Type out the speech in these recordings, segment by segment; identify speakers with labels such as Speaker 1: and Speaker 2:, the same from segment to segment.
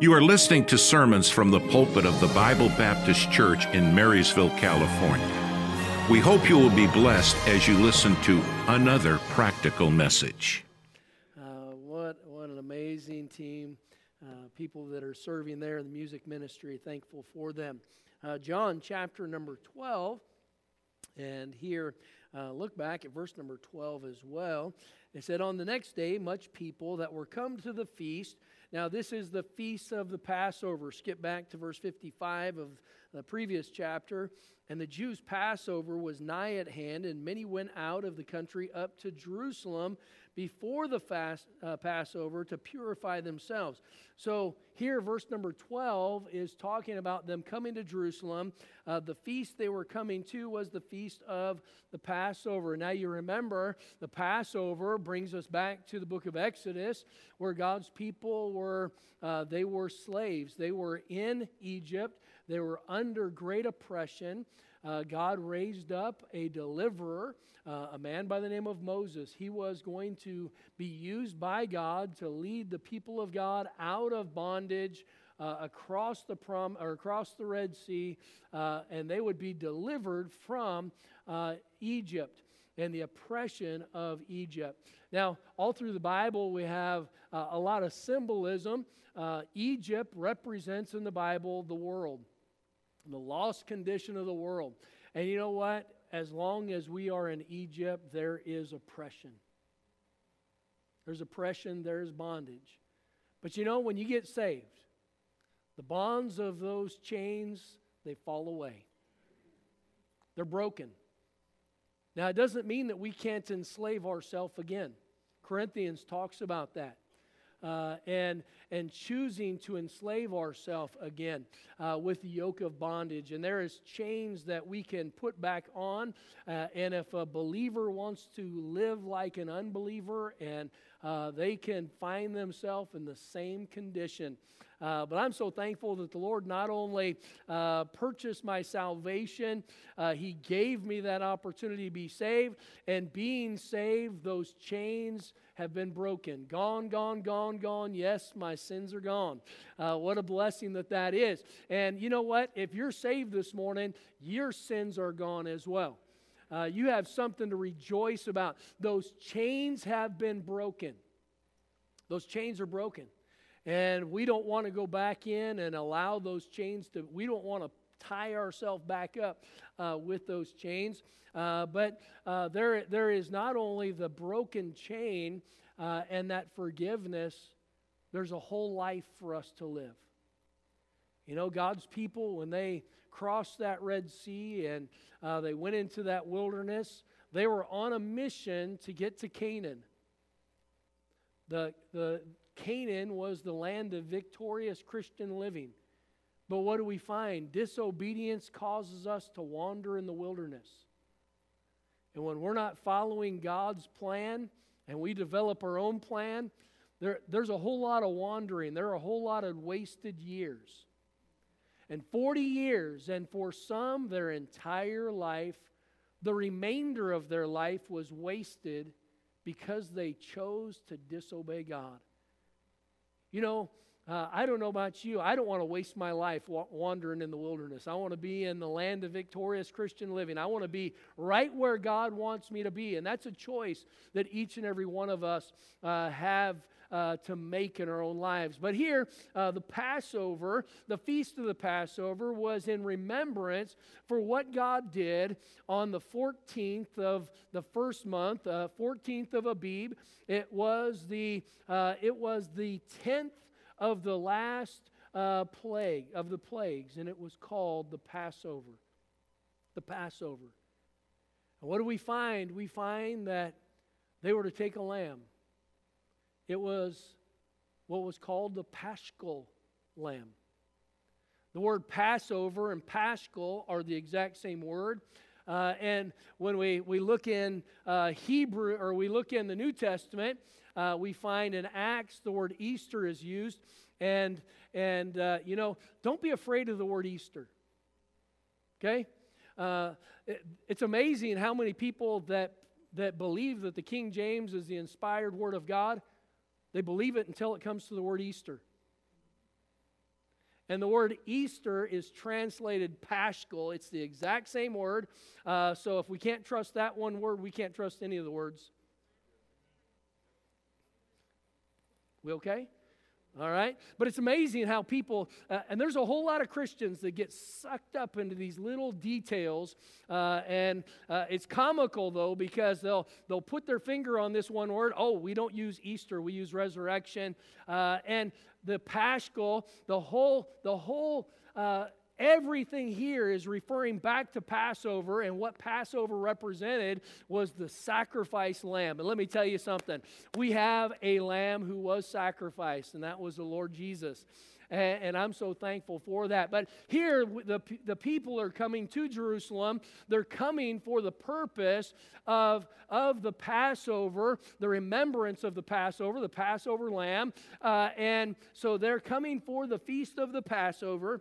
Speaker 1: You are listening to sermons from the pulpit of the Bible Baptist Church in Marysville, California. We hope you will be blessed as you listen to another practical message.
Speaker 2: Uh, what, what an amazing team. Uh, people that are serving there in the music ministry, thankful for them. Uh, John chapter number 12, and here, uh, look back at verse number 12 as well. It said, On the next day, much people that were come to the feast now, this is the feast of the Passover. Skip back to verse 55 of the previous chapter. And the Jews' Passover was nigh at hand, and many went out of the country up to Jerusalem before the fast, uh, Passover to purify themselves. So here, verse number 12 is talking about them coming to Jerusalem. Uh, the feast they were coming to was the feast of the Passover. Now, you remember the Passover brings us back to the book of Exodus, where God's people were, uh, they were slaves. They were in Egypt, they were under great oppression. Uh, God raised up a deliverer uh, a man by the name of Moses. He was going to be used by God to lead the people of God out of bondage. Uh, across the prom or across the Red Sea, uh, and they would be delivered from uh, Egypt and the oppression of Egypt. Now, all through the Bible, we have uh, a lot of symbolism. Uh, Egypt represents in the Bible the world, the lost condition of the world. And you know what? as long as we are in Egypt, there is oppression. There's oppression, there's bondage. But you know, when you get saved, the bonds of those chains, they fall away. They're broken. Now, it doesn't mean that we can't enslave ourselves again. Corinthians talks about that uh, and, and choosing to enslave ourselves again uh, with the yoke of bondage. And there is chains that we can put back on. Uh, and if a believer wants to live like an unbeliever and uh, they can find themselves in the same condition. Uh, but I'm so thankful that the Lord not only uh, purchased my salvation, uh, He gave me that opportunity to be saved. And being saved, those chains have been broken. Gone, gone, gone, gone. Yes, my sins are gone. Uh, what a blessing that that is. And you know what? If you're saved this morning, your sins are gone as well. Uh, you have something to rejoice about. Those chains have been broken. Those chains are broken. And we don't want to go back in and allow those chains to, we don't want to tie ourselves back up uh, with those chains. Uh, but uh, there, there is not only the broken chain uh, and that forgiveness, there's a whole life for us to live. You know, God's people, when they crossed that Red Sea and uh, they went into that wilderness, they were on a mission to get to Canaan. The, the, Canaan was the land of victorious Christian living. But what do we find? Disobedience causes us to wander in the wilderness. And when we're not following God's plan and we develop our own plan, there, there's a whole lot of wandering. There are a whole lot of wasted years. And 40 years, and for some, their entire life, the remainder of their life was wasted because they chose to disobey God. You know, uh, I don't know about you. I don't want to waste my life wa- wandering in the wilderness. I want to be in the land of victorious Christian living. I want to be right where God wants me to be. And that's a choice that each and every one of us uh, have uh, to make in our own lives. But here, uh, the Passover, the feast of the Passover, was in remembrance for what God did on the 14th of the first month, uh, 14th of Abib. It was the uh, it was the 10th of the last uh, plague of the plagues, and it was called the Passover. The Passover. And what do we find? We find that they were to take a lamb it was what was called the Paschal lamb. The word Passover and Paschal are the exact same word. Uh, and when we, we look in uh, Hebrew or we look in the New Testament, uh, we find in Acts the word Easter is used. And, and uh, you know, don't be afraid of the word Easter. Okay? Uh, it, it's amazing how many people that, that believe that the King James is the inspired word of God they believe it until it comes to the word Easter. And the word Easter is translated Paschal. It's the exact same word. Uh, so if we can't trust that one word, we can't trust any of the words. We okay? All right? But it's amazing how people, uh, and there's a whole lot of Christians that get sucked up into these little details. Uh, and uh, it's comical, though, because they'll, they'll put their finger on this one word. Oh, we don't use Easter, we use resurrection. Uh, and the Paschal, the whole, the whole, uh, Everything here is referring back to Passover, and what Passover represented was the sacrifice lamb. And let me tell you something we have a lamb who was sacrificed, and that was the Lord Jesus. And, and I'm so thankful for that. But here, the, the people are coming to Jerusalem. They're coming for the purpose of, of the Passover, the remembrance of the Passover, the Passover lamb. Uh, and so they're coming for the feast of the Passover.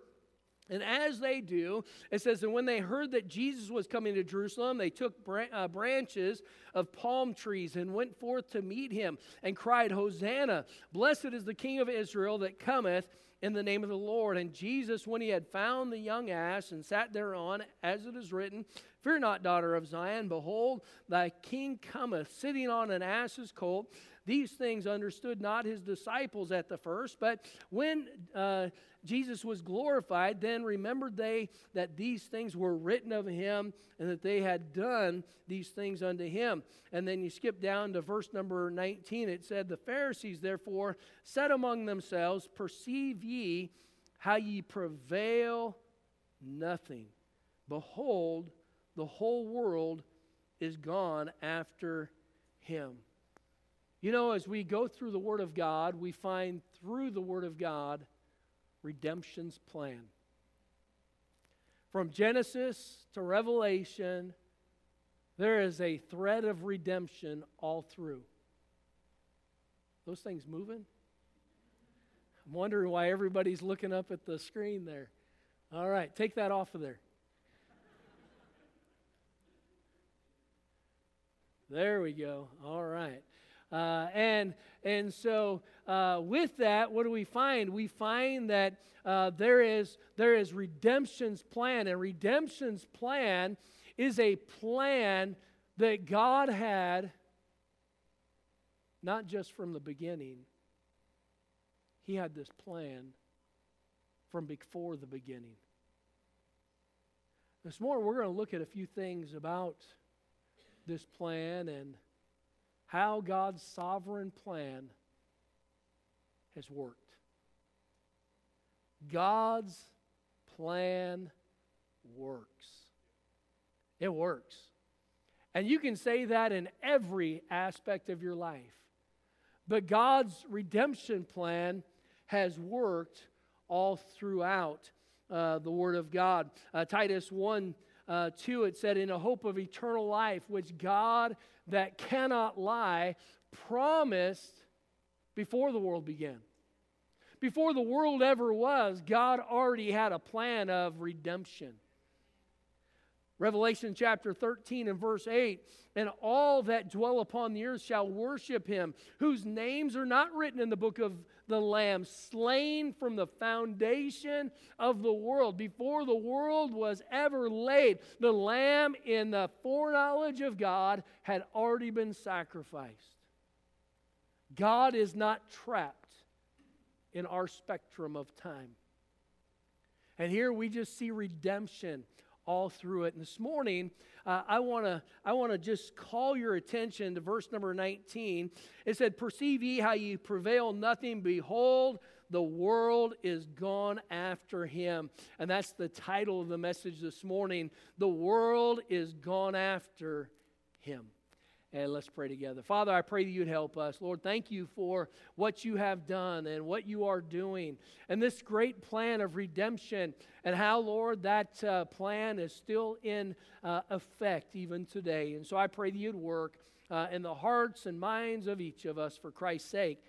Speaker 2: And as they do, it says, and when they heard that Jesus was coming to Jerusalem, they took bra- uh, branches of palm trees and went forth to meet him and cried, Hosanna! Blessed is the King of Israel that cometh in the name of the Lord. And Jesus, when he had found the young ass and sat thereon, as it is written, Fear not, daughter of Zion, behold, thy king cometh, sitting on an ass's colt. These things understood not his disciples at the first, but when uh, Jesus was glorified, then remembered they that these things were written of him and that they had done these things unto him. And then you skip down to verse number 19. It said, The Pharisees therefore said among themselves, Perceive ye how ye prevail nothing. Behold, the whole world is gone after him. You know, as we go through the Word of God, we find through the Word of God redemption's plan. From Genesis to Revelation, there is a thread of redemption all through. Those things moving? I'm wondering why everybody's looking up at the screen there. All right, take that off of there. There we go. All right. Uh, and, and so, uh, with that, what do we find? We find that uh, there, is, there is redemption's plan, and redemption's plan is a plan that God had not just from the beginning, He had this plan from before the beginning. This morning, we're going to look at a few things about this plan and how God's sovereign plan has worked. God's plan works. It works. And you can say that in every aspect of your life. But God's redemption plan has worked all throughout uh, the Word of God. Uh, Titus 1 uh, 2, it said, In a hope of eternal life, which God that cannot lie promised before the world began. Before the world ever was, God already had a plan of redemption. Revelation chapter 13 and verse 8 And all that dwell upon the earth shall worship him, whose names are not written in the book of the Lamb, slain from the foundation of the world. Before the world was ever laid, the Lamb, in the foreknowledge of God, had already been sacrificed. God is not trapped in our spectrum of time. And here we just see redemption all through it. And this morning, uh, I want to I want to just call your attention to verse number 19. It said, "Perceive ye how ye prevail nothing. Behold, the world is gone after him." And that's the title of the message this morning. The world is gone after him. And let's pray together. Father, I pray that you'd help us. Lord, thank you for what you have done and what you are doing and this great plan of redemption and how, Lord, that uh, plan is still in uh, effect even today. And so I pray that you'd work uh, in the hearts and minds of each of us for Christ's sake.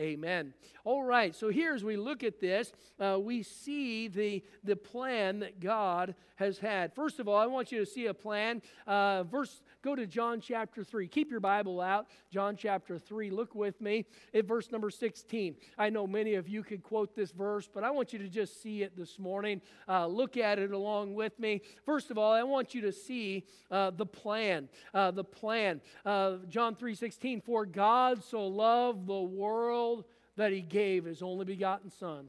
Speaker 2: Amen. All right, so here as we look at this, uh, we see the, the plan that God has had. First of all, I want you to see a plan. Uh, verse Go to John chapter 3. Keep your Bible out. John chapter 3. Look with me at verse number 16. I know many of you could quote this verse, but I want you to just see it this morning. Uh, look at it along with me. First of all, I want you to see uh, the plan. Uh, the plan. Uh, John 3 16. For God so loved the world that he gave his only begotten Son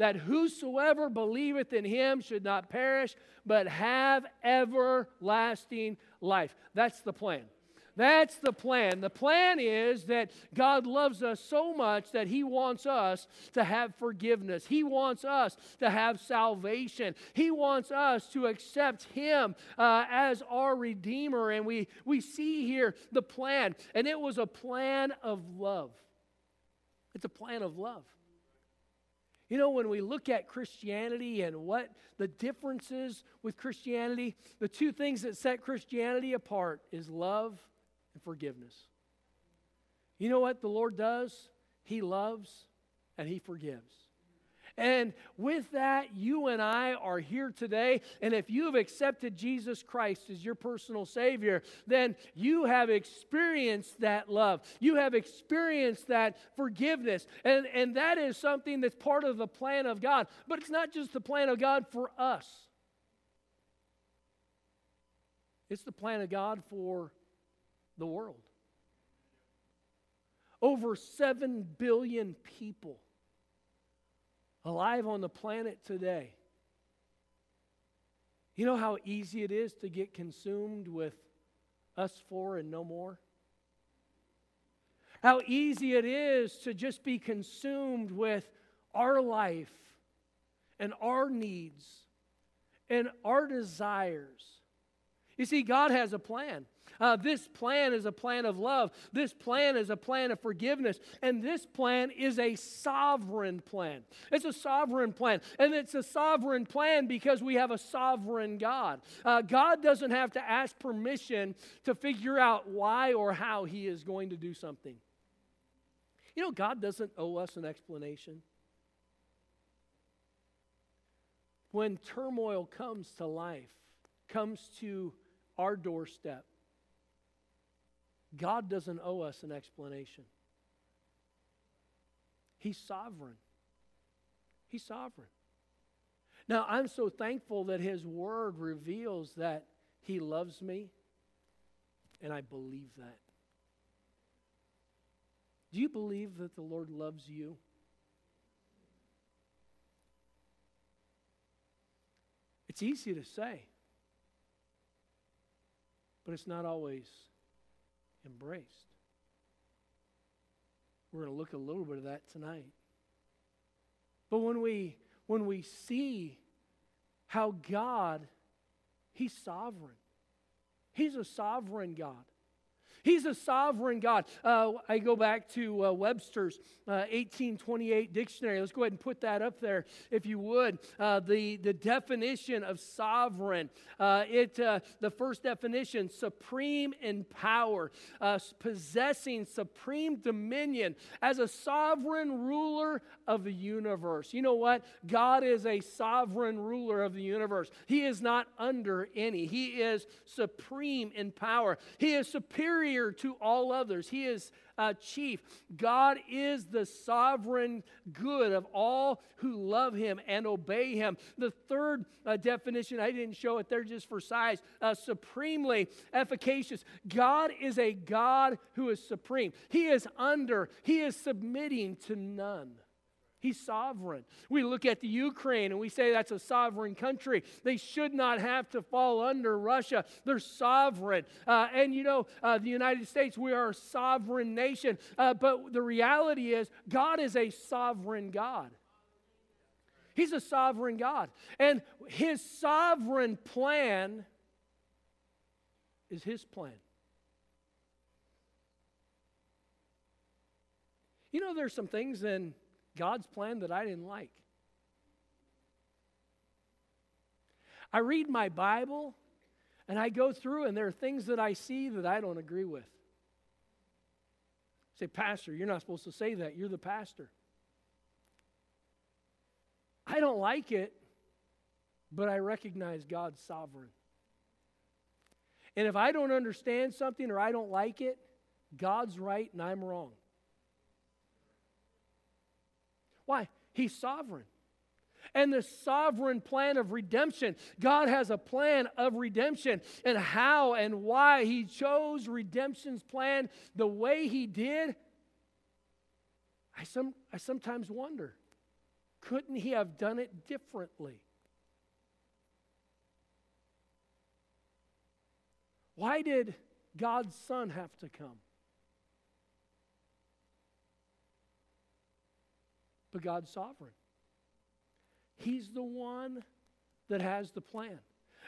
Speaker 2: that whosoever believeth in him should not perish, but have everlasting life. That's the plan. That's the plan. The plan is that God loves us so much that He wants us to have forgiveness. He wants us to have salvation. He wants us to accept Him uh, as our Redeemer. And we, we see here the plan, and it was a plan of love. It's a plan of love. You know, when we look at Christianity and what the differences with Christianity, the two things that set Christianity apart is love and forgiveness. You know what the Lord does? He loves and He forgives. And with that, you and I are here today. And if you have accepted Jesus Christ as your personal Savior, then you have experienced that love. You have experienced that forgiveness. And, and that is something that's part of the plan of God. But it's not just the plan of God for us, it's the plan of God for the world. Over 7 billion people alive on the planet today. You know how easy it is to get consumed with us four and no more? How easy it is to just be consumed with our life and our needs and our desires. You see, God has a plan. Uh, this plan is a plan of love. This plan is a plan of forgiveness. And this plan is a sovereign plan. It's a sovereign plan. And it's a sovereign plan because we have a sovereign God. Uh, God doesn't have to ask permission to figure out why or how He is going to do something. You know, God doesn't owe us an explanation. When turmoil comes to life, comes to our doorstep, God doesn't owe us an explanation. He's sovereign. He's sovereign. Now, I'm so thankful that His Word reveals that He loves me, and I believe that. Do you believe that the Lord loves you? It's easy to say, but it's not always embraced. We're going to look a little bit of that tonight. But when we when we see how God he's sovereign. He's a sovereign God. He's a sovereign God. Uh, I go back to uh, Webster's uh, 1828 dictionary. Let's go ahead and put that up there, if you would. Uh, the, the definition of sovereign. Uh, it uh, the first definition: supreme in power, possessing supreme dominion as a sovereign ruler of the universe. You know what? God is a sovereign ruler of the universe. He is not under any. He is supreme in power. He is superior superior to all others. He is uh, chief. God is the sovereign good of all who love him and obey him. The third uh, definition, I didn't show it there just for size, uh, supremely efficacious. God is a God who is supreme. He is under, he is submitting to none. He's sovereign. We look at the Ukraine and we say that's a sovereign country. They should not have to fall under Russia. They're sovereign. Uh, and you know, uh, the United States, we are a sovereign nation. Uh, but the reality is, God is a sovereign God. He's a sovereign God. And his sovereign plan is his plan. You know, there's some things in God's plan that I didn't like. I read my Bible and I go through, and there are things that I see that I don't agree with. I say, Pastor, you're not supposed to say that. You're the pastor. I don't like it, but I recognize God's sovereign. And if I don't understand something or I don't like it, God's right and I'm wrong. Why? He's sovereign. And the sovereign plan of redemption. God has a plan of redemption and how and why He chose redemption's plan the way He did. I, some, I sometimes wonder couldn't He have done it differently? Why did God's Son have to come? But God's sovereign. He's the one that has the plan.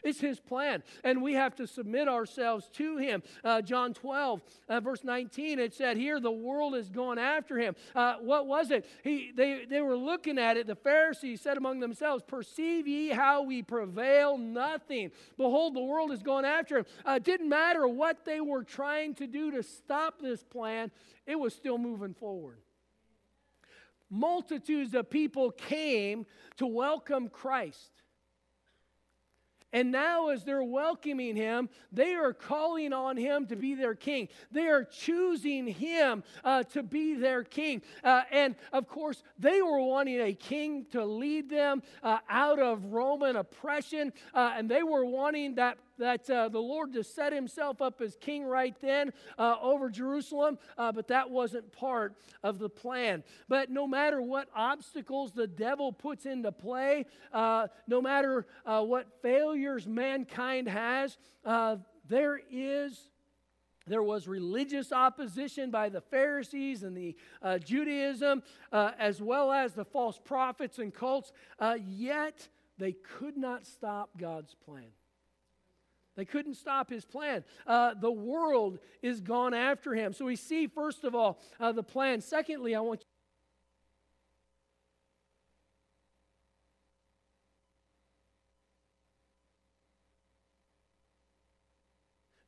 Speaker 2: It's his plan, and we have to submit ourselves to him. Uh, John 12, uh, verse 19, it said here, the world is going after him. Uh, what was it? He, they, they were looking at it. The Pharisees said among themselves, Perceive ye how we prevail nothing. Behold, the world is going after him. Uh, it didn't matter what they were trying to do to stop this plan, it was still moving forward multitudes of people came to welcome Christ. And now, as they're welcoming him, they are calling on him to be their king. They are choosing him uh, to be their king. Uh, and of course, they were wanting a king to lead them uh, out of Roman oppression. Uh, and they were wanting that that uh, the Lord to set himself up as king right then uh, over Jerusalem, uh, but that wasn't part of the plan. But no matter what obstacles the devil puts into play, uh, no matter uh, what failures mankind has, uh, there is there was religious opposition by the Pharisees and the uh, Judaism, uh, as well as the false prophets and cults, uh, yet they could not stop God's plan. They couldn't stop his plan. Uh, the world is gone after him. So we see, first of all, uh, the plan. Secondly, I want you.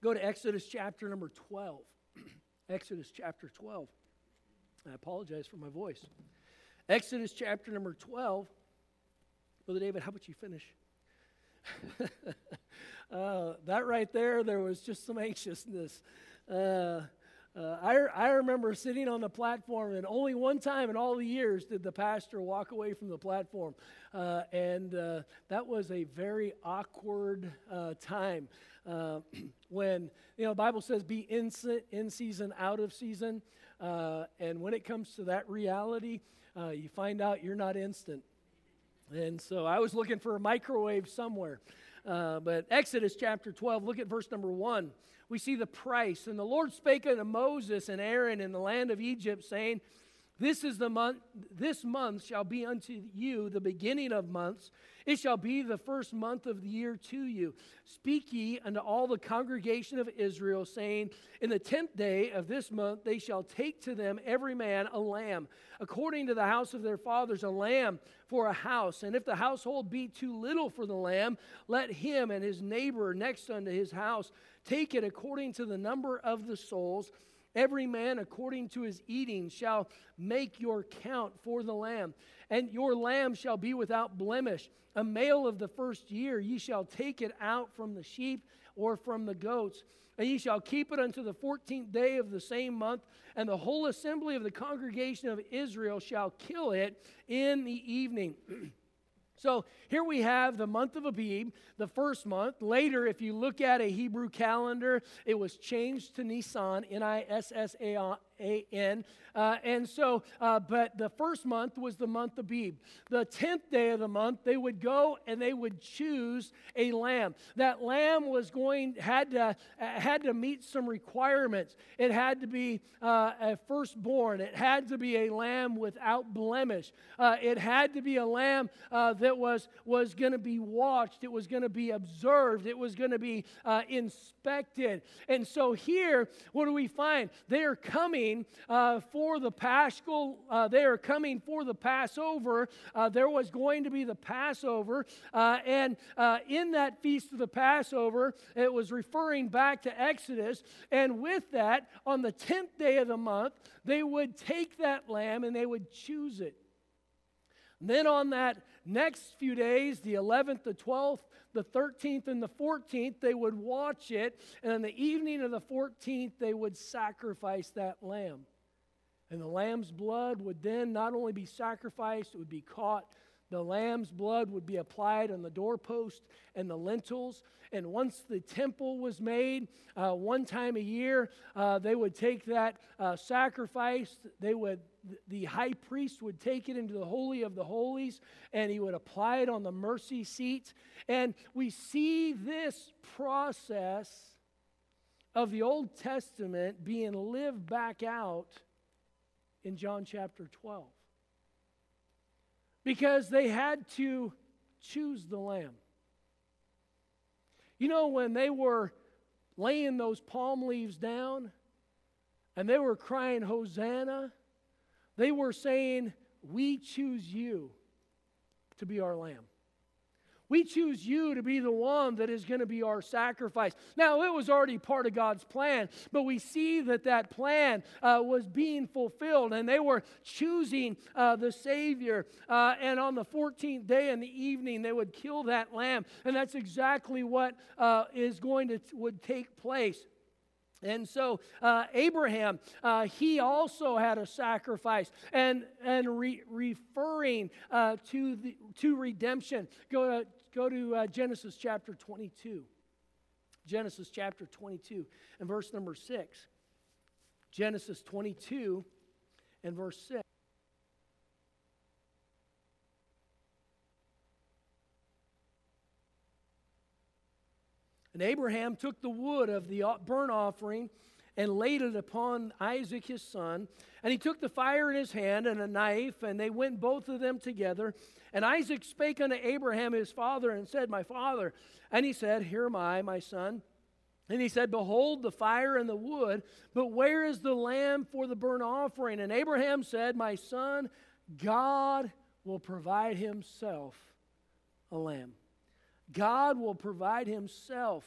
Speaker 2: Go to Exodus chapter number 12. Exodus chapter 12. I apologize for my voice. Exodus chapter number 12. Brother David, how about you finish? uh, that right there, there was just some anxiousness. Uh, uh, I, I remember sitting on the platform, and only one time in all the years did the pastor walk away from the platform. Uh, and uh, that was a very awkward uh, time uh, when, you know, the Bible says be in, in season, out of season. Uh, and when it comes to that reality, you find out you're not instant. And so I was looking for a microwave somewhere. Uh, but Exodus chapter 12, look at verse number 1. We see the price. And the Lord spake unto Moses and Aaron in the land of Egypt, saying, this is the month, this month shall be unto you the beginning of months. It shall be the first month of the year to you. Speak ye unto all the congregation of Israel, saying, In the tenth day of this month they shall take to them every man a lamb, according to the house of their fathers, a lamb for a house. And if the household be too little for the lamb, let him and his neighbor next unto his house take it according to the number of the souls Every man according to his eating shall make your count for the lamb, and your lamb shall be without blemish. A male of the first year, ye shall take it out from the sheep or from the goats, and ye shall keep it unto the fourteenth day of the same month, and the whole assembly of the congregation of Israel shall kill it in the evening. So here we have the month of Abib, the first month. Later, if you look at a Hebrew calendar, it was changed to Nisan, N I S S A a N. Uh, and so, uh, but the first month was the month of Abib. The 10th day of the month, they would go and they would choose a lamb. That lamb was going, had to, uh, had to meet some requirements. It had to be uh, a firstborn, it had to be a lamb without blemish, uh, it had to be a lamb uh, that was, was going to be watched, it was going to be observed, it was going to be inspected. And so here, what do we find? They are coming coming uh, for the Paschal, uh, they are coming for the Passover. Uh, there was going to be the Passover. Uh, and uh, in that feast of the Passover, it was referring back to Exodus. And with that, on the 10th day of the month, they would take that lamb and they would choose it. And then on that next few days, the 11th, the 12th, the 13th, and the 14th, they would watch it. And on the evening of the 14th, they would sacrifice that lamb. And the lamb's blood would then not only be sacrificed, it would be caught. The lamb's blood would be applied on the doorpost and the lintels. And once the temple was made, uh, one time a year, uh, they would take that uh, sacrifice. They would, the high priest would take it into the holy of the holies, and he would apply it on the mercy seat. And we see this process of the Old Testament being lived back out in John chapter 12. Because they had to choose the lamb. You know, when they were laying those palm leaves down and they were crying, Hosanna, they were saying, We choose you to be our lamb. We choose you to be the one that is going to be our sacrifice. Now, it was already part of God's plan, but we see that that plan uh, was being fulfilled, and they were choosing uh, the Savior. Uh, and on the 14th day in the evening, they would kill that lamb, and that's exactly what uh, is going to would take place. And so uh, Abraham, uh, he also had a sacrifice, and and re- referring uh, to the, to redemption. Go to, go to uh, Genesis chapter 22. Genesis chapter 22 and verse number six. Genesis 22 and verse 6. Abraham took the wood of the burnt offering and laid it upon Isaac his son. And he took the fire in his hand and a knife, and they went both of them together. And Isaac spake unto Abraham his father and said, My father. And he said, Here am I, my son. And he said, Behold the fire and the wood, but where is the lamb for the burnt offering? And Abraham said, My son, God will provide himself a lamb. God will provide himself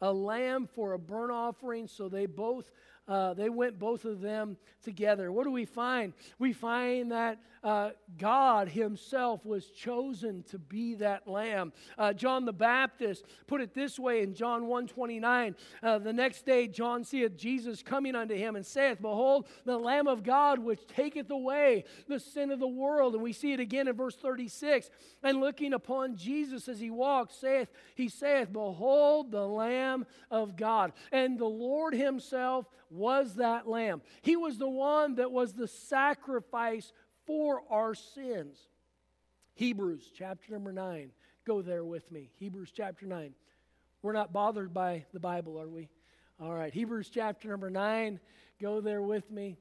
Speaker 2: a lamb for a burnt offering. So they both uh, they went both of them together. What do we find? We find that uh, God Himself was chosen to be that lamb. Uh, John the Baptist put it this way in John 1 29. Uh, the next day, John seeth Jesus coming unto him and saith, Behold, the Lamb of God which taketh away the sin of the world. And we see it again in verse 36. And looking upon Jesus as he walked, saith, He saith, Behold, the Lamb of God. And the Lord Himself was that lamb. He was the one that was the sacrifice for our sins. Hebrews chapter number 9. Go there with me. Hebrews chapter 9. We're not bothered by the Bible, are we? All right. Hebrews chapter number 9. Go there with me.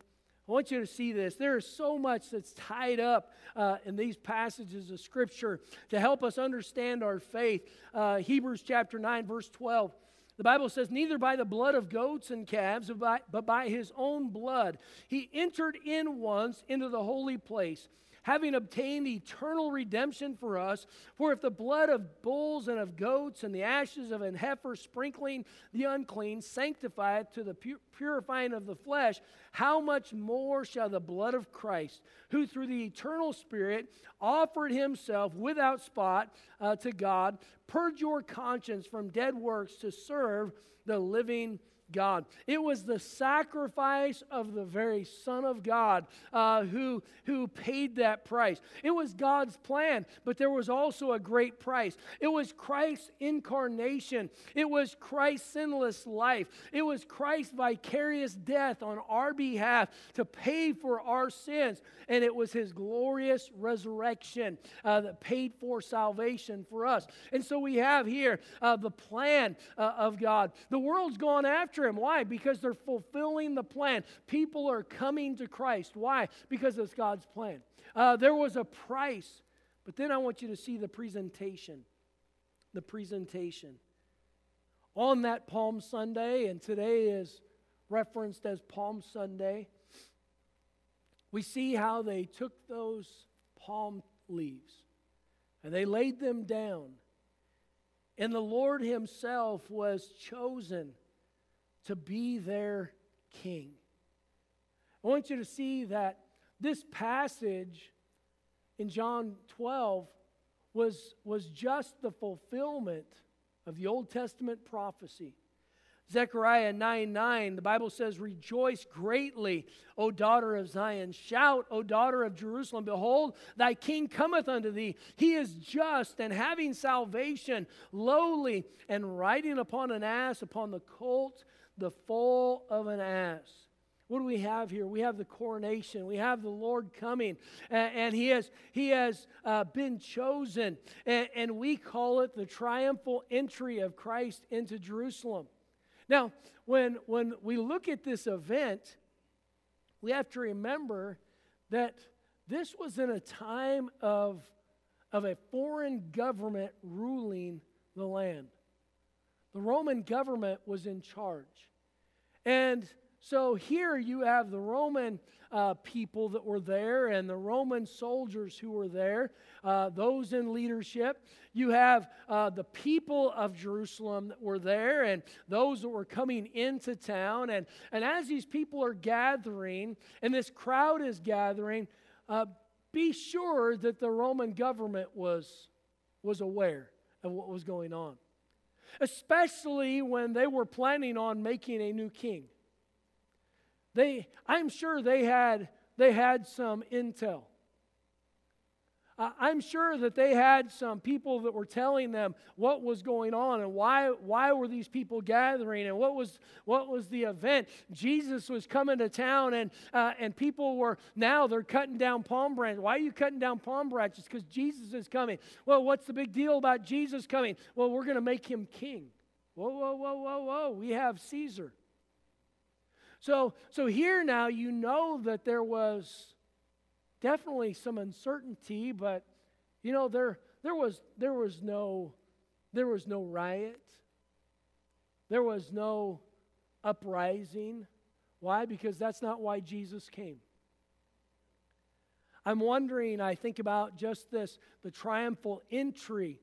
Speaker 2: I want you to see this. There is so much that's tied up uh, in these passages of Scripture to help us understand our faith. Uh, Hebrews chapter 9, verse 12. The Bible says, Neither by the blood of goats and calves, but by, but by his own blood. He entered in once into the holy place having obtained eternal redemption for us. For if the blood of bulls and of goats and the ashes of an heifer sprinkling the unclean sanctifieth to the purifying of the flesh, how much more shall the blood of Christ, who through the eternal Spirit offered himself without spot uh, to God, purge your conscience from dead works to serve the living God. It was the sacrifice of the very Son of God uh, who, who paid that price. It was God's plan, but there was also a great price. It was Christ's incarnation, it was Christ's sinless life, it was Christ's vicarious death on our behalf to pay for our sins, and it was his glorious resurrection uh, that paid for salvation for us. And so we have here uh, the plan uh, of God. The world's gone after after him. Why? Because they're fulfilling the plan. People are coming to Christ. Why? Because it's God's plan. Uh, there was a price, but then I want you to see the presentation. The presentation. On that Palm Sunday, and today is referenced as Palm Sunday, we see how they took those palm leaves and they laid them down. And the Lord Himself was chosen to be their king. I want you to see that this passage in John 12 was, was just the fulfillment of the Old Testament prophecy. Zechariah 9 9, the Bible says, Rejoice greatly, O daughter of Zion. Shout, O daughter of Jerusalem. Behold, thy king cometh unto thee. He is just and having salvation, lowly, and riding upon an ass, upon the colt, the foal of an ass. What do we have here? We have the coronation. We have the Lord coming, and, and He has He has uh, been chosen, and, and we call it the triumphal entry of Christ into Jerusalem. Now, when, when we look at this event, we have to remember that this was in a time of, of a foreign government ruling the land. The Roman government was in charge. And so here you have the Roman uh, people that were there and the Roman soldiers who were there, uh, those in leadership. You have uh, the people of Jerusalem that were there and those that were coming into town. And, and as these people are gathering and this crowd is gathering, uh, be sure that the Roman government was, was aware of what was going on, especially when they were planning on making a new king. They, I'm sure they had, they had some intel. I'm sure that they had some people that were telling them what was going on and why, why were these people gathering and what was, what was the event. Jesus was coming to town and, uh, and people were, now they're cutting down palm branches. Why are you cutting down palm branches? Because Jesus is coming. Well, what's the big deal about Jesus coming? Well, we're going to make him king. Whoa, whoa, whoa, whoa, whoa. We have Caesar. So, so here now you know that there was definitely some uncertainty, but you know there there was there was no there was no riot. There was no uprising. Why? Because that's not why Jesus came. I'm wondering, I think about just this the triumphal entry.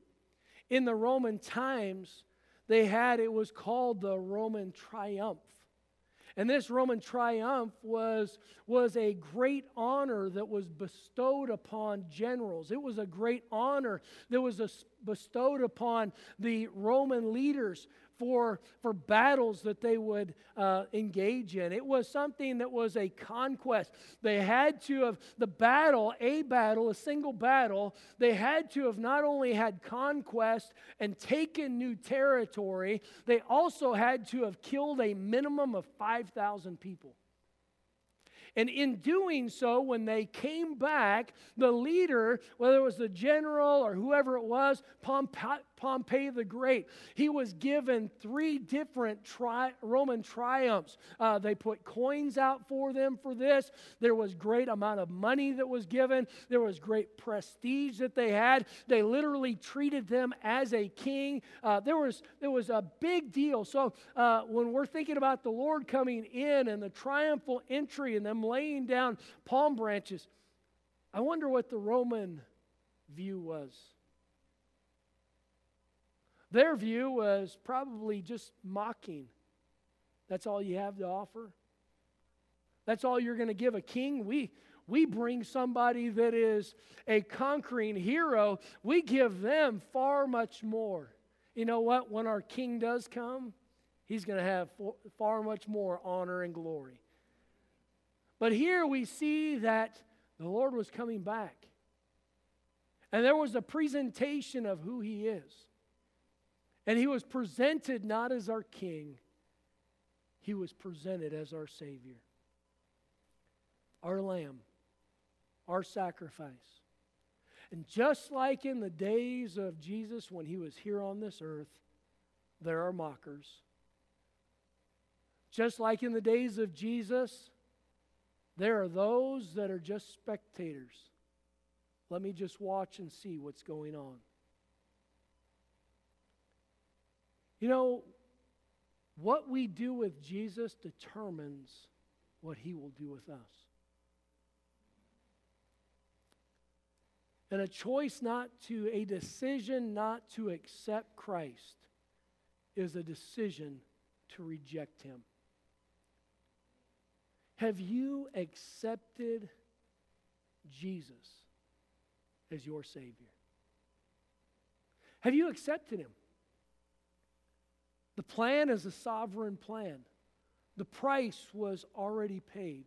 Speaker 2: In the Roman times, they had, it was called the Roman triumph. And this Roman triumph was, was a great honor that was bestowed upon generals. It was a great honor that was bestowed upon the Roman leaders for, for battles that they would uh, engage in. It was something that was a conquest. They had to have, the battle, a battle, a single battle, they had to have not only had conquest and taken new territory, they also had to have killed a minimum of 5,000 people. And in doing so, when they came back, the leader, whether it was the general or whoever it was, Pompey the Great, he was given three different tri- Roman triumphs. Uh, they put coins out for them for this. There was great amount of money that was given. There was great prestige that they had. They literally treated them as a king. Uh, there was there was a big deal. So uh, when we're thinking about the Lord coming in and the triumphal entry and them laying down palm branches. I wonder what the Roman view was. Their view was probably just mocking. That's all you have to offer. That's all you're going to give a king. We, we bring somebody that is a conquering hero, we give them far much more. You know what? When our king does come, he's going to have far much more honor and glory. But here we see that the Lord was coming back. And there was a presentation of who he is. And he was presented not as our king, he was presented as our Savior, our Lamb, our sacrifice. And just like in the days of Jesus when he was here on this earth, there are mockers. Just like in the days of Jesus, there are those that are just spectators. Let me just watch and see what's going on. You know, what we do with Jesus determines what he will do with us. And a choice not to, a decision not to accept Christ is a decision to reject him. Have you accepted Jesus as your Savior? Have you accepted Him? The plan is a sovereign plan. The price was already paid.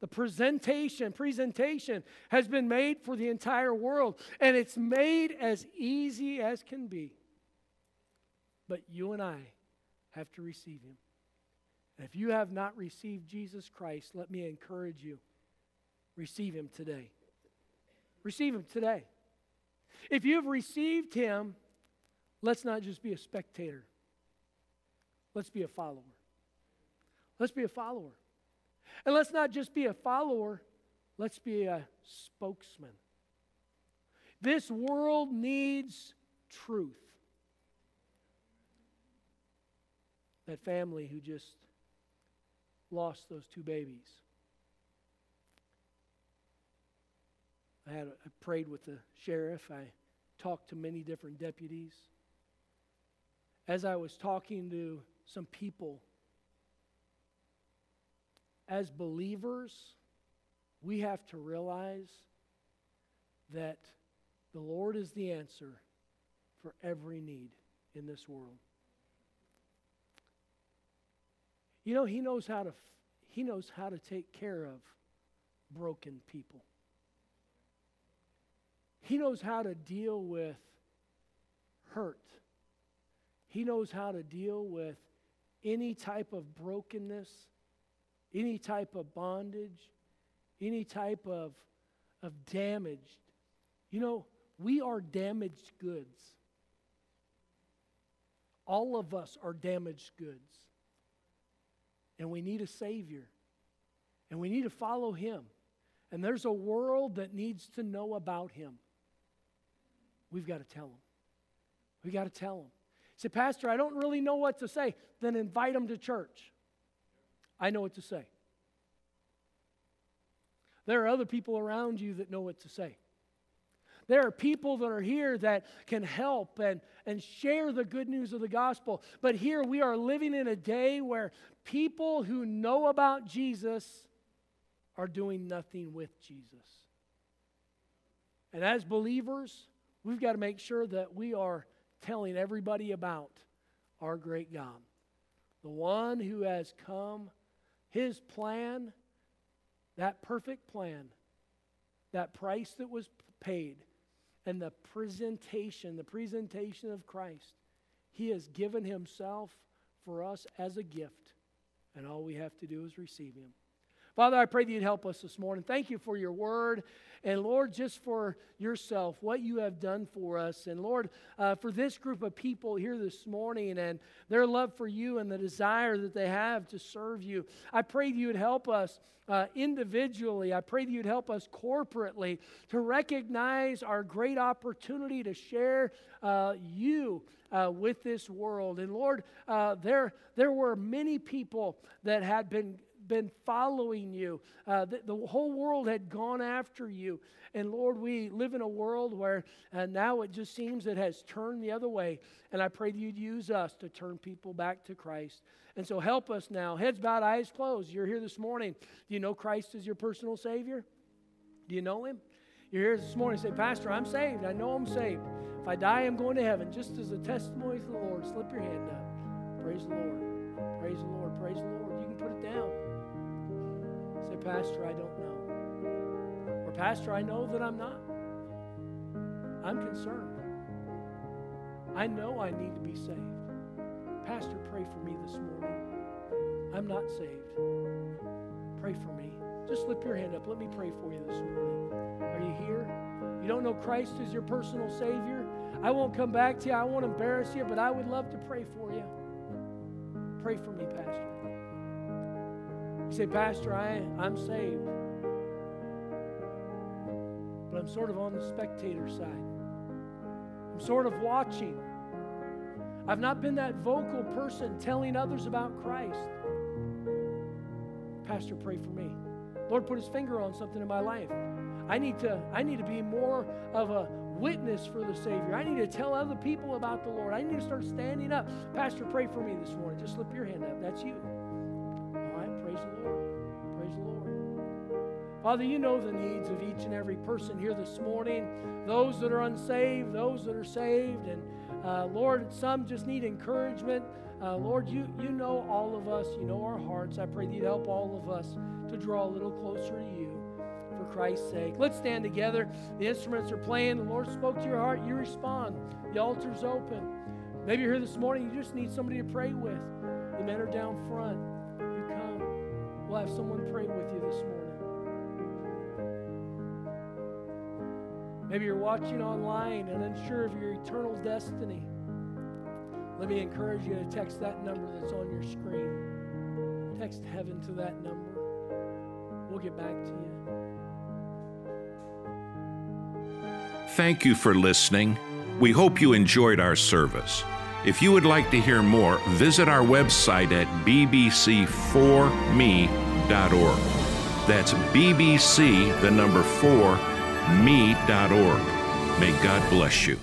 Speaker 2: The presentation, presentation has been made for the entire world, and it's made as easy as can be. But you and I have to receive him. And if you have not received Jesus Christ, let me encourage you receive him today. Receive him today. If you've received him, let's not just be a spectator, let's be a follower. Let's be a follower. And let's not just be a follower, let's be a spokesman. This world needs truth. That family who just lost those two babies. I had I prayed with the sheriff. I talked to many different deputies. As I was talking to some people as believers, we have to realize that the Lord is the answer for every need in this world. You know, he knows how to he knows how to take care of broken people. He knows how to deal with hurt. He knows how to deal with any type of brokenness any type of bondage, any type of, of damage. You know, we are damaged goods. All of us are damaged goods. And we need a Savior. And we need to follow Him. And there's a world that needs to know about Him. We've got to tell them. We've got to tell them. Say, Pastor, I don't really know what to say. Then invite them to church. I know what to say. There are other people around you that know what to say. There are people that are here that can help and, and share the good news of the gospel. But here we are living in a day where people who know about Jesus are doing nothing with Jesus. And as believers, we've got to make sure that we are telling everybody about our great God, the one who has come his plan, that perfect plan, that price that was paid, and the presentation, the presentation of Christ, He has given Himself for us as a gift, and all we have to do is receive Him. Father, I pray that you'd help us this morning. Thank you for your word. And Lord, just for yourself, what you have done for us. And Lord, uh, for this group of people here this morning and their love for you and the desire that they have to serve you, I pray that you would help us uh, individually. I pray that you'd help us corporately to recognize our great opportunity to share uh, you. Uh, with this world. And Lord, uh, there, there were many people that had been been following you. Uh, the, the, whole world had gone after you. And Lord, we live in a world where uh, now it just seems it has turned the other way. And I pray that you'd use us to turn people back to Christ. And so help us now. Heads bowed, eyes closed. You're here this morning. Do you know Christ as your personal Savior? Do you know Him? You're here this morning say, Pastor, I'm saved. I know I'm saved. If I die, I'm going to heaven. Just as a testimony to the Lord, slip your hand up. Praise the Lord. Praise the Lord. Praise the Lord. You can put it down. Pastor, I don't know. Or, Pastor, I know that I'm not. I'm concerned. I know I need to be saved. Pastor, pray for me this morning. I'm not saved. Pray for me. Just lift your hand up. Let me pray for you this morning. Are you here? You don't know Christ as your personal Savior? I won't come back to you. I won't embarrass you, but I would love to pray for you. Pray for me, Pastor. You say, Pastor, I, I'm saved. But I'm sort of on the spectator side. I'm sort of watching. I've not been that vocal person telling others about Christ. Pastor, pray for me. Lord, put his finger on something in my life. I need to, I need to be more of a witness for the Savior. I need to tell other people about the Lord. I need to start standing up. Pastor, pray for me this morning. Just slip your hand up. That's you. Father, you know the needs of each and every person here this morning. Those that are unsaved, those that are saved, and uh, Lord, some just need encouragement. Uh, Lord, you, you know all of us. You know our hearts. I pray that you'd help all of us to draw a little closer to you for Christ's sake. Let's stand together. The instruments are playing. The Lord spoke to your heart. You respond. The altar's open. Maybe you're here this morning. You just need somebody to pray with. The men are down front. You come. We'll have someone pray with you this morning. Maybe you're watching online and unsure of your eternal destiny. Let me encourage you to text that number that's on your screen. Text heaven to that number. We'll get back to you.
Speaker 1: Thank you for listening. We hope you enjoyed our service. If you would like to hear more, visit our website at bbc4me.org. That's BBC, the number 4, me.org. May God bless you.